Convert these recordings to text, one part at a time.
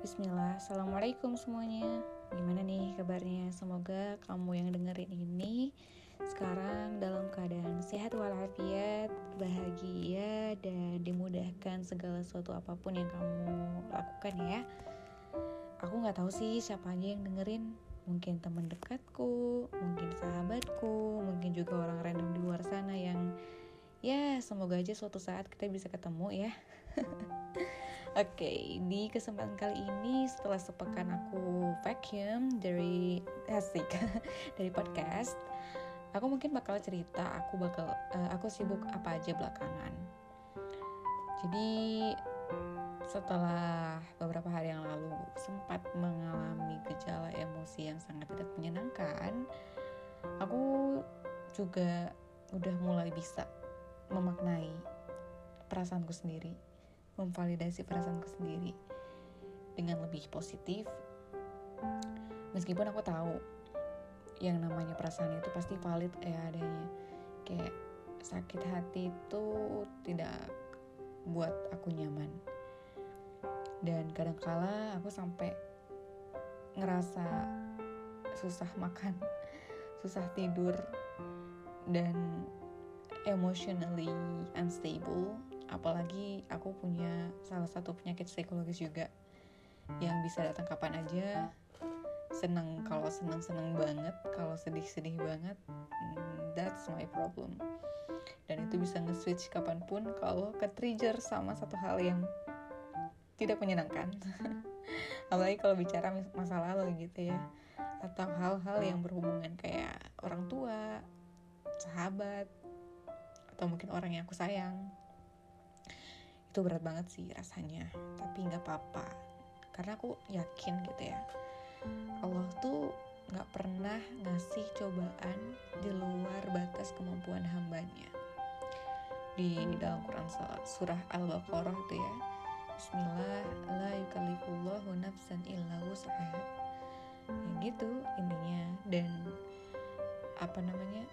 Bismillah, Assalamualaikum semuanya. Gimana nih kabarnya? Semoga kamu yang dengerin ini Sekarang dalam keadaan sehat walafiat Bahagia dan dimudahkan segala sesuatu apa pun yang kamu lakukan ya. Aku gak tahu sih siapa aja yang dengerin. Mungkin teman dekatku, mungkin sahabatku Mungkin juga orang random di luar sana yang Ya semoga aja suatu saat kita bisa ketemu ya Oke, okay, di kesempatan kali ini setelah sepekan aku vacuum dari asik dari podcast, aku mungkin bakal cerita aku bakal uh, aku sibuk apa aja belakangan. Jadi setelah beberapa hari yang lalu sempat mengalami gejala emosi yang sangat tidak menyenangkan, aku juga udah mulai bisa memaknai perasaanku sendiri memvalidasi perasaanku sendiri dengan lebih positif. Meskipun aku tahu yang namanya perasaan itu pasti valid ya adanya. Kayak sakit hati itu tidak buat aku nyaman. Dan kadangkala aku sampai ngerasa susah makan susah tidur dan emotionally unstable apalagi aku punya salah satu penyakit psikologis juga yang bisa datang kapan aja. Seneng kalau seneng seneng banget kalau sedih sedih banget hmm, that's my problem. Dan itu bisa nge-switch kapan pun kalau ke trigger sama satu hal yang tidak menyenangkan. Apalagi kalau bicara masa lalu gitu ya. Atau hal-hal yang berhubungan kayak orang tua sahabat atau mungkin orang yang aku sayang itu berat banget sih rasanya. Tapi nggak apa-apa. Karena aku yakin gitu ya. Allah tuh nggak pernah ngasih cobaan di luar batas kemampuan hambanya. Di dalam Quran surah Al-Baqarah itu ya. Bismillah la yukallifullahu nafsan illa wus'aha. Ya gitu intinya. Dan apa namanya?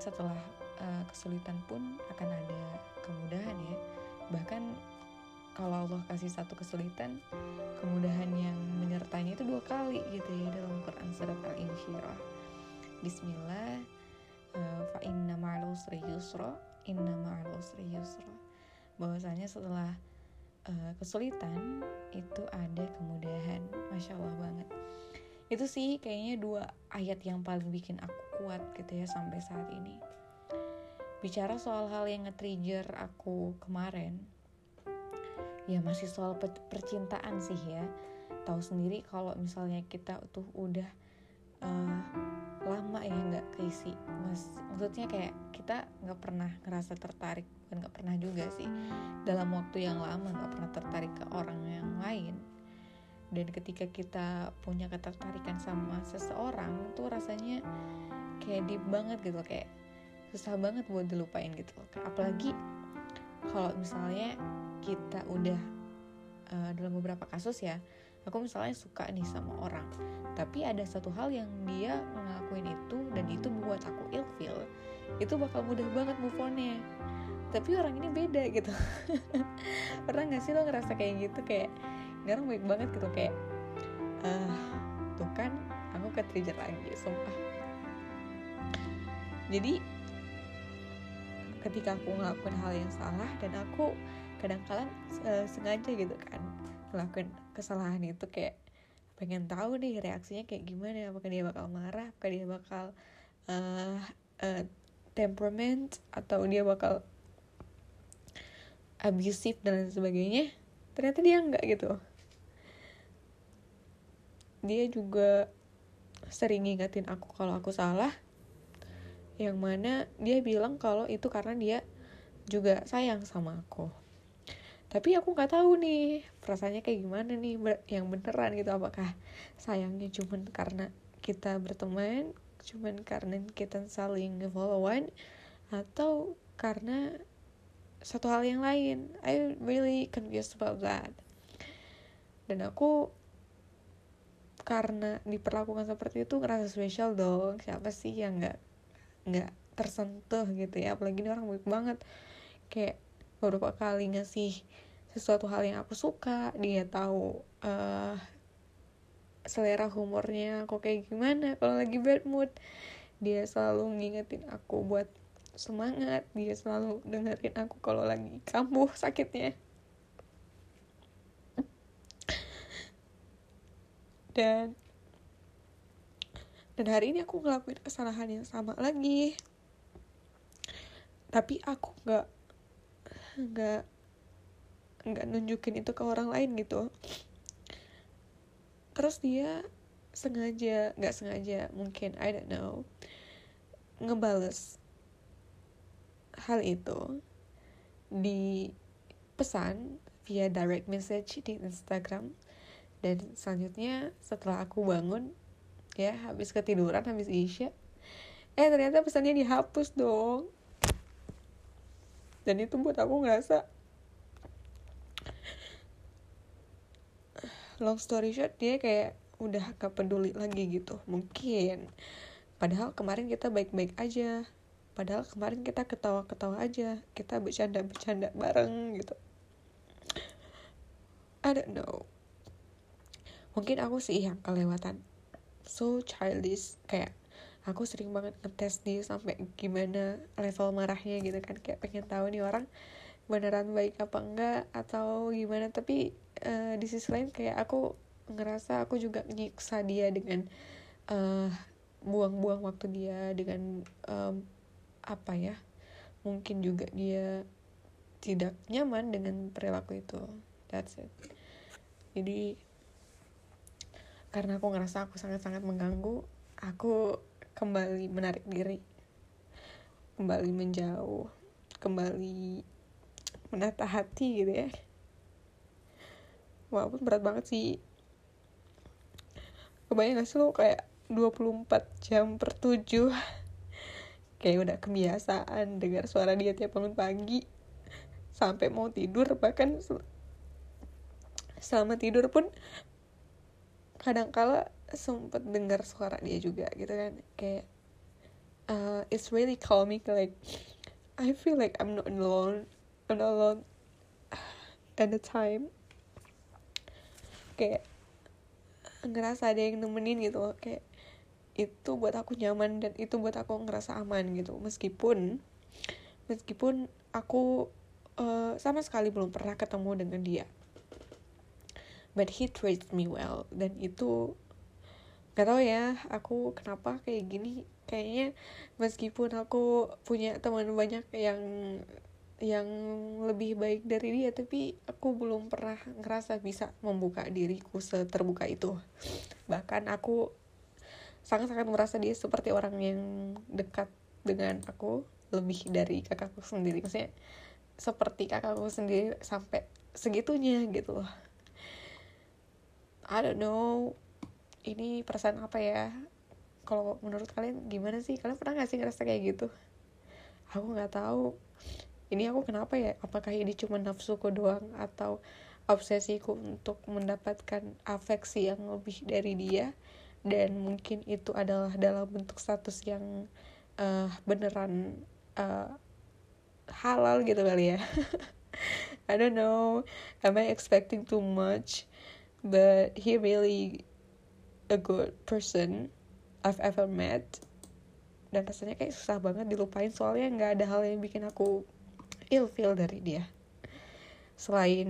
Setelah uh, kesulitan pun akan ada kemudahan ya bahkan kalau Allah kasih satu kesulitan kemudahan yang menyertainya itu dua kali gitu ya dalam Quran surat Al-Insyirah. Bismillah uh, fa inna ma'al usri yusra inna ma'al usri yusra. Bahwasanya setelah uh, kesulitan itu ada kemudahan. Masya Allah banget. Itu sih kayaknya dua ayat yang paling bikin aku kuat gitu ya sampai saat ini bicara soal hal yang nge-trigger aku kemarin ya masih soal percintaan sih ya. Tahu sendiri kalau misalnya kita tuh udah uh, lama ya nggak keisi mas maksudnya kayak kita nggak pernah ngerasa tertarik dan nggak pernah juga sih. Dalam waktu yang lama nggak pernah tertarik ke orang yang lain. Dan ketika kita punya ketertarikan sama seseorang tuh rasanya kayak deep banget gitu kayak susah banget buat dilupain gitu apalagi kalau misalnya kita udah uh, dalam beberapa kasus ya aku misalnya suka nih sama orang tapi ada satu hal yang dia ngelakuin itu dan itu buat aku ilfil itu bakal mudah banget move onnya. Tapi orang ini beda gitu. Pernah gak sih lo ngerasa kayak gitu? Kayak ini orang baik banget gitu. Kayak uh, tuh kan aku ke trigger lagi sumpah. Jadi ketika aku ngelakuin hal yang salah dan aku kadang-kala uh, sengaja gitu kan ngelakuin kesalahan itu kayak pengen tahu nih reaksinya kayak gimana apakah dia bakal marah apakah dia bakal uh, uh, temperament atau dia bakal abusive dan lain sebagainya ternyata dia enggak gitu. Dia juga sering ngingetin aku kalau aku salah yang mana dia bilang kalau itu karena dia juga sayang sama aku. Tapi aku nggak tahu nih perasaannya kayak gimana nih yang beneran gitu. Apakah sayangnya cuman karena kita berteman cuman karena kita saling followan atau karena satu hal yang lain? I really confused about that. Dan aku karena diperlakukan seperti itu ngerasa spesial dong. Siapa sih yang nggak nggak tersentuh gitu ya. Apalagi ini orang baik banget. Kayak beberapa kali ngasih sesuatu hal yang aku suka dia tahu uh, selera humornya aku kayak gimana kalau lagi bad mood. Dia selalu ngingetin aku buat semangat. Dia selalu dengerin aku kalau lagi kambuh sakitnya. Dan dan hari ini aku ngelakuin kesalahan yang sama lagi. Tapi aku nggak nggak nggak nunjukin itu ke orang lain gitu. Terus dia sengaja nggak sengaja mungkin I don't know ngebales hal itu di pesan via direct message di Instagram. Dan selanjutnya setelah aku bangun ya habis ketiduran habis isya. Eh ternyata pesannya dihapus dong. Dan itu buat aku ngerasa long story short dia kayak udah gak peduli lagi gitu. Mungkin padahal kemarin kita baik-baik aja. Padahal kemarin kita ketawa-ketawa aja. Kita bercanda-bercanda bareng gitu. I don't know. Mungkin aku sih yang kelewatan so childish kayak aku sering banget ngetes dia sampai gimana level marahnya gitu kan. Kayak pengen tahu nih orang beneran baik apa enggak atau gimana. Tapi uh, di sisi lain kayak aku ngerasa aku juga nyiksa dia dengan uh, buang-buang waktu dia dengan um, apa ya mungkin juga dia tidak nyaman dengan perilaku itu. That's it. Jadi karena aku ngerasa aku sangat-sangat mengganggu aku kembali menarik diri. Kembali menjauh kembali menata hati gitu ya. Walaupun berat banget sih. Kebayang gak sih lo kayak 24 jam per 7 kayak udah kebiasaan dengar suara dia tiap bangun pagi sampai mau tidur bahkan selama tidur pun kadang kala sempet dengar suara dia juga gitu kan kayak uh, it's really calming like I feel like I'm not alone I'm not alone at the time. Kayak ngerasa ada yang nemenin gitu kayak itu buat aku nyaman dan itu buat aku ngerasa aman gitu. Meskipun meskipun aku uh, sama sekali belum pernah ketemu dengan dia but he treats me well. Dan itu gak tau ya aku kenapa kayak gini. Kayaknya meskipun aku punya teman banyak yang yang lebih baik dari dia tapi aku belum pernah ngerasa bisa membuka diriku seterbuka itu. Bahkan aku sangat-sangat merasa dia seperti orang yang dekat dengan aku lebih dari kakakku sendiri. Maksudnya seperti kakakku sendiri sampai segitunya gitu loh I don't know ini perasaan apa ya? Kalau menurut kalian gimana sih? Kalian pernah gak sih ngerasa kayak gitu? Aku nggak tahu. Ini aku kenapa ya? Apakah ini cuma nafsuku doang atau obsesiku untuk mendapatkan afeksi yang lebih dari dia? Dan mungkin itu adalah dalam bentuk status yang uh, beneran uh, halal gitu kali ya. I don't know. Am I expecting too much but he really a good person I've ever met. Dan rasanya kayak susah banget dilupain soalnya nggak ada hal yang bikin aku feel dari dia. Selain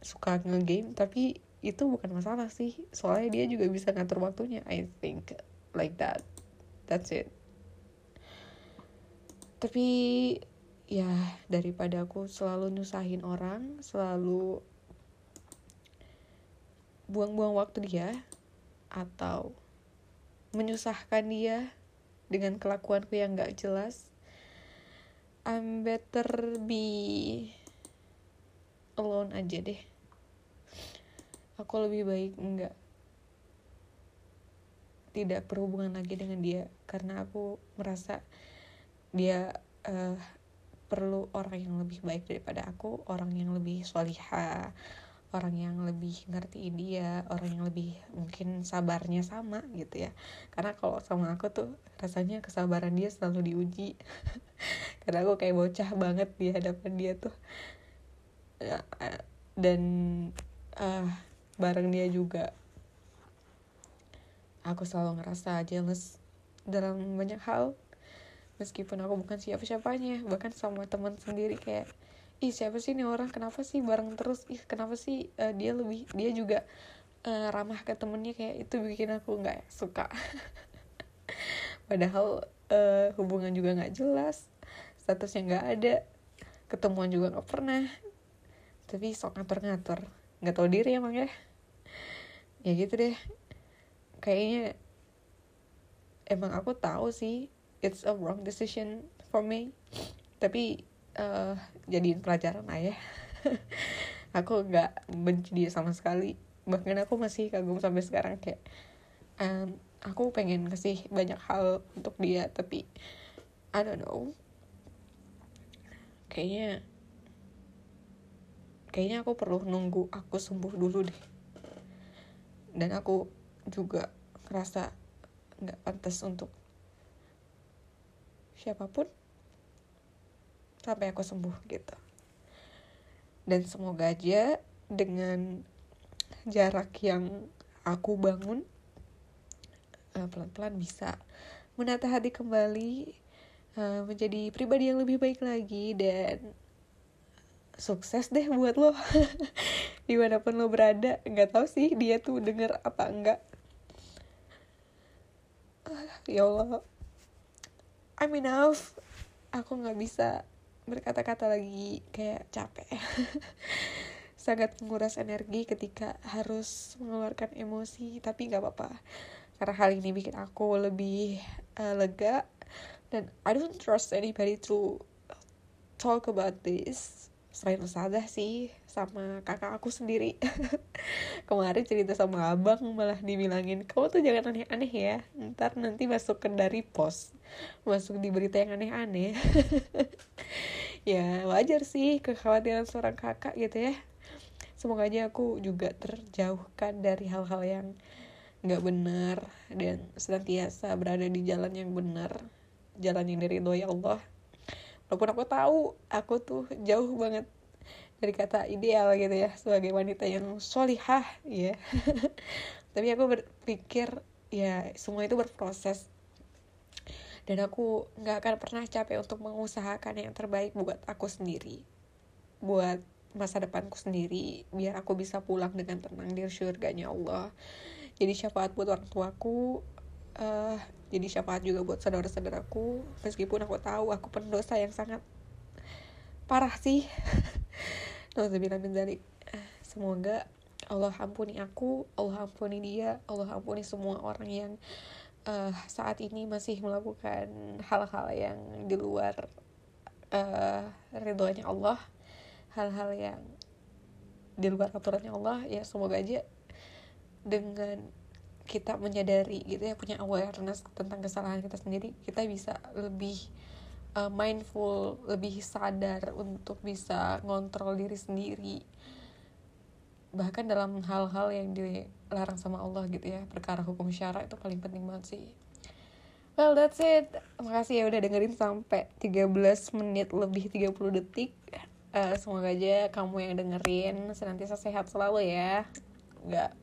suka ngegame tapi itu bukan masalah sih. Soalnya dia juga bisa ngatur waktunya I think like that. That's it. Tapi ya daripada aku selalu nyusahin orang selalu buang-buang waktu dia atau menyusahkan dia dengan kelakuanku yang gak jelas I'm better be alone aja deh. Aku lebih baik enggak tidak berhubungan lagi dengan dia karena aku merasa dia uh, perlu orang yang lebih baik daripada aku orang yang lebih solihah orang yang lebih ngerti dia orang yang lebih mungkin sabarnya sama gitu ya. Karena kalau sama aku tuh rasanya kesabaran dia selalu diuji. Karena aku kayak bocah banget di hadapan dia tuh. Ya, dan uh, bareng dia juga aku selalu ngerasa jealous dalam banyak hal. Meskipun aku bukan siapa-siapanya bahkan sama teman sendiri kayak ih siapa sih ini orang? Kenapa sih bareng terus? Ih kenapa sih uh, dia lebih dia juga uh, ramah ke temennya? Kayak itu bikin aku nggak suka. Padahal uh, hubungan juga nggak jelas statusnya nggak ada ketemuan juga nggak pernah. Tapi sok ngatur-ngatur. Nggak tahu diri emang ya. Ya gitu deh. Kayaknya emang aku tahu sih it's a wrong decision for me. Tapi uh, jadiin pelajaran aja aku nggak benci dia sama sekali. Bahkan aku masih kagum sampai sekarang kayak um, aku pengen kasih banyak hal untuk dia tapi I don't know. Kayaknya kayaknya aku perlu nunggu aku sembuh dulu deh. Dan aku juga ngerasa nggak pantas untuk siapa pun sampai aku sembuh gitu. Dan semoga aja dengan jarak yang aku bangun eh, pelan-pelan bisa menata hati kembali eh, menjadi pribadi yang lebih baik lagi dan sukses deh buat lo. Di mana pun lo berada nggak tahu sih dia tuh denger apa enggak. Ya Allah. I'm enough aku nggak bisa berkata-kata lagi kayak capek. Sangat menguras energi ketika harus mengeluarkan emosi tapi nggak apa-apa. Karena hal ini bikin aku lebih uh, lega. Dan I don't trust anybody to talk about this selain Ustazah sih sama kakak aku sendiri. Kemarin cerita sama abang malah dibilangin kamu tuh jangan aneh-aneh ya ntar nanti masuk ke dari pos masuk di berita yang aneh-aneh. Ya wajar sih kekhawatiran seorang kakak gitu ya. Semoga aja aku juga terjauhkan dari hal-hal yang nggak benar dan senantiasa berada di jalan yang benar jalan yang dari ya Allah walaupun aku tahu aku tuh jauh banget dari kata ideal gitu ya sebagai wanita yang solihah ya. Tapi aku berpikir ya semua itu berproses. Dan aku nggak akan pernah capek untuk mengusahakan yang terbaik buat aku sendiri. Buat masa depanku sendiri biar aku bisa pulang dengan tenang di surganya Allah. Jadi syafaat buat orang tuaku uh, jadi syafaat juga buat saudara-saudaraku. Meskipun aku tahu aku pendosa yang sangat. Parah sih. Min dari semoga Allah ampuni aku Allah ampuni dia Allah ampuni semua orang yang uh, saat ini masih melakukan hal-hal yang di luar uh, ridhonya Allah. Hal-hal yang di luar aturannya Allah. Ya semoga aja dengan kita menyadari gitu ya punya awareness tentang kesalahan kita sendiri kita bisa lebih uh, mindful lebih sadar untuk bisa ngontrol diri sendiri. Bahkan dalam hal-hal yang dilarang sama Allah gitu ya perkara hukum syara itu paling penting banget sih. Well that's it. Makasih ya udah dengerin sampai 13 menit lebih 30 detik. Uh, semoga aja kamu yang dengerin senantiasa sehat selalu ya. Nggak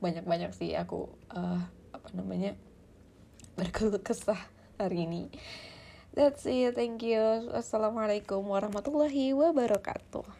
banyak-banyak sih aku uh, apa namanya berkeluh kesah hari ini. That's it. Thank you. Assalamualaikum warahmatullahi wabarakatuh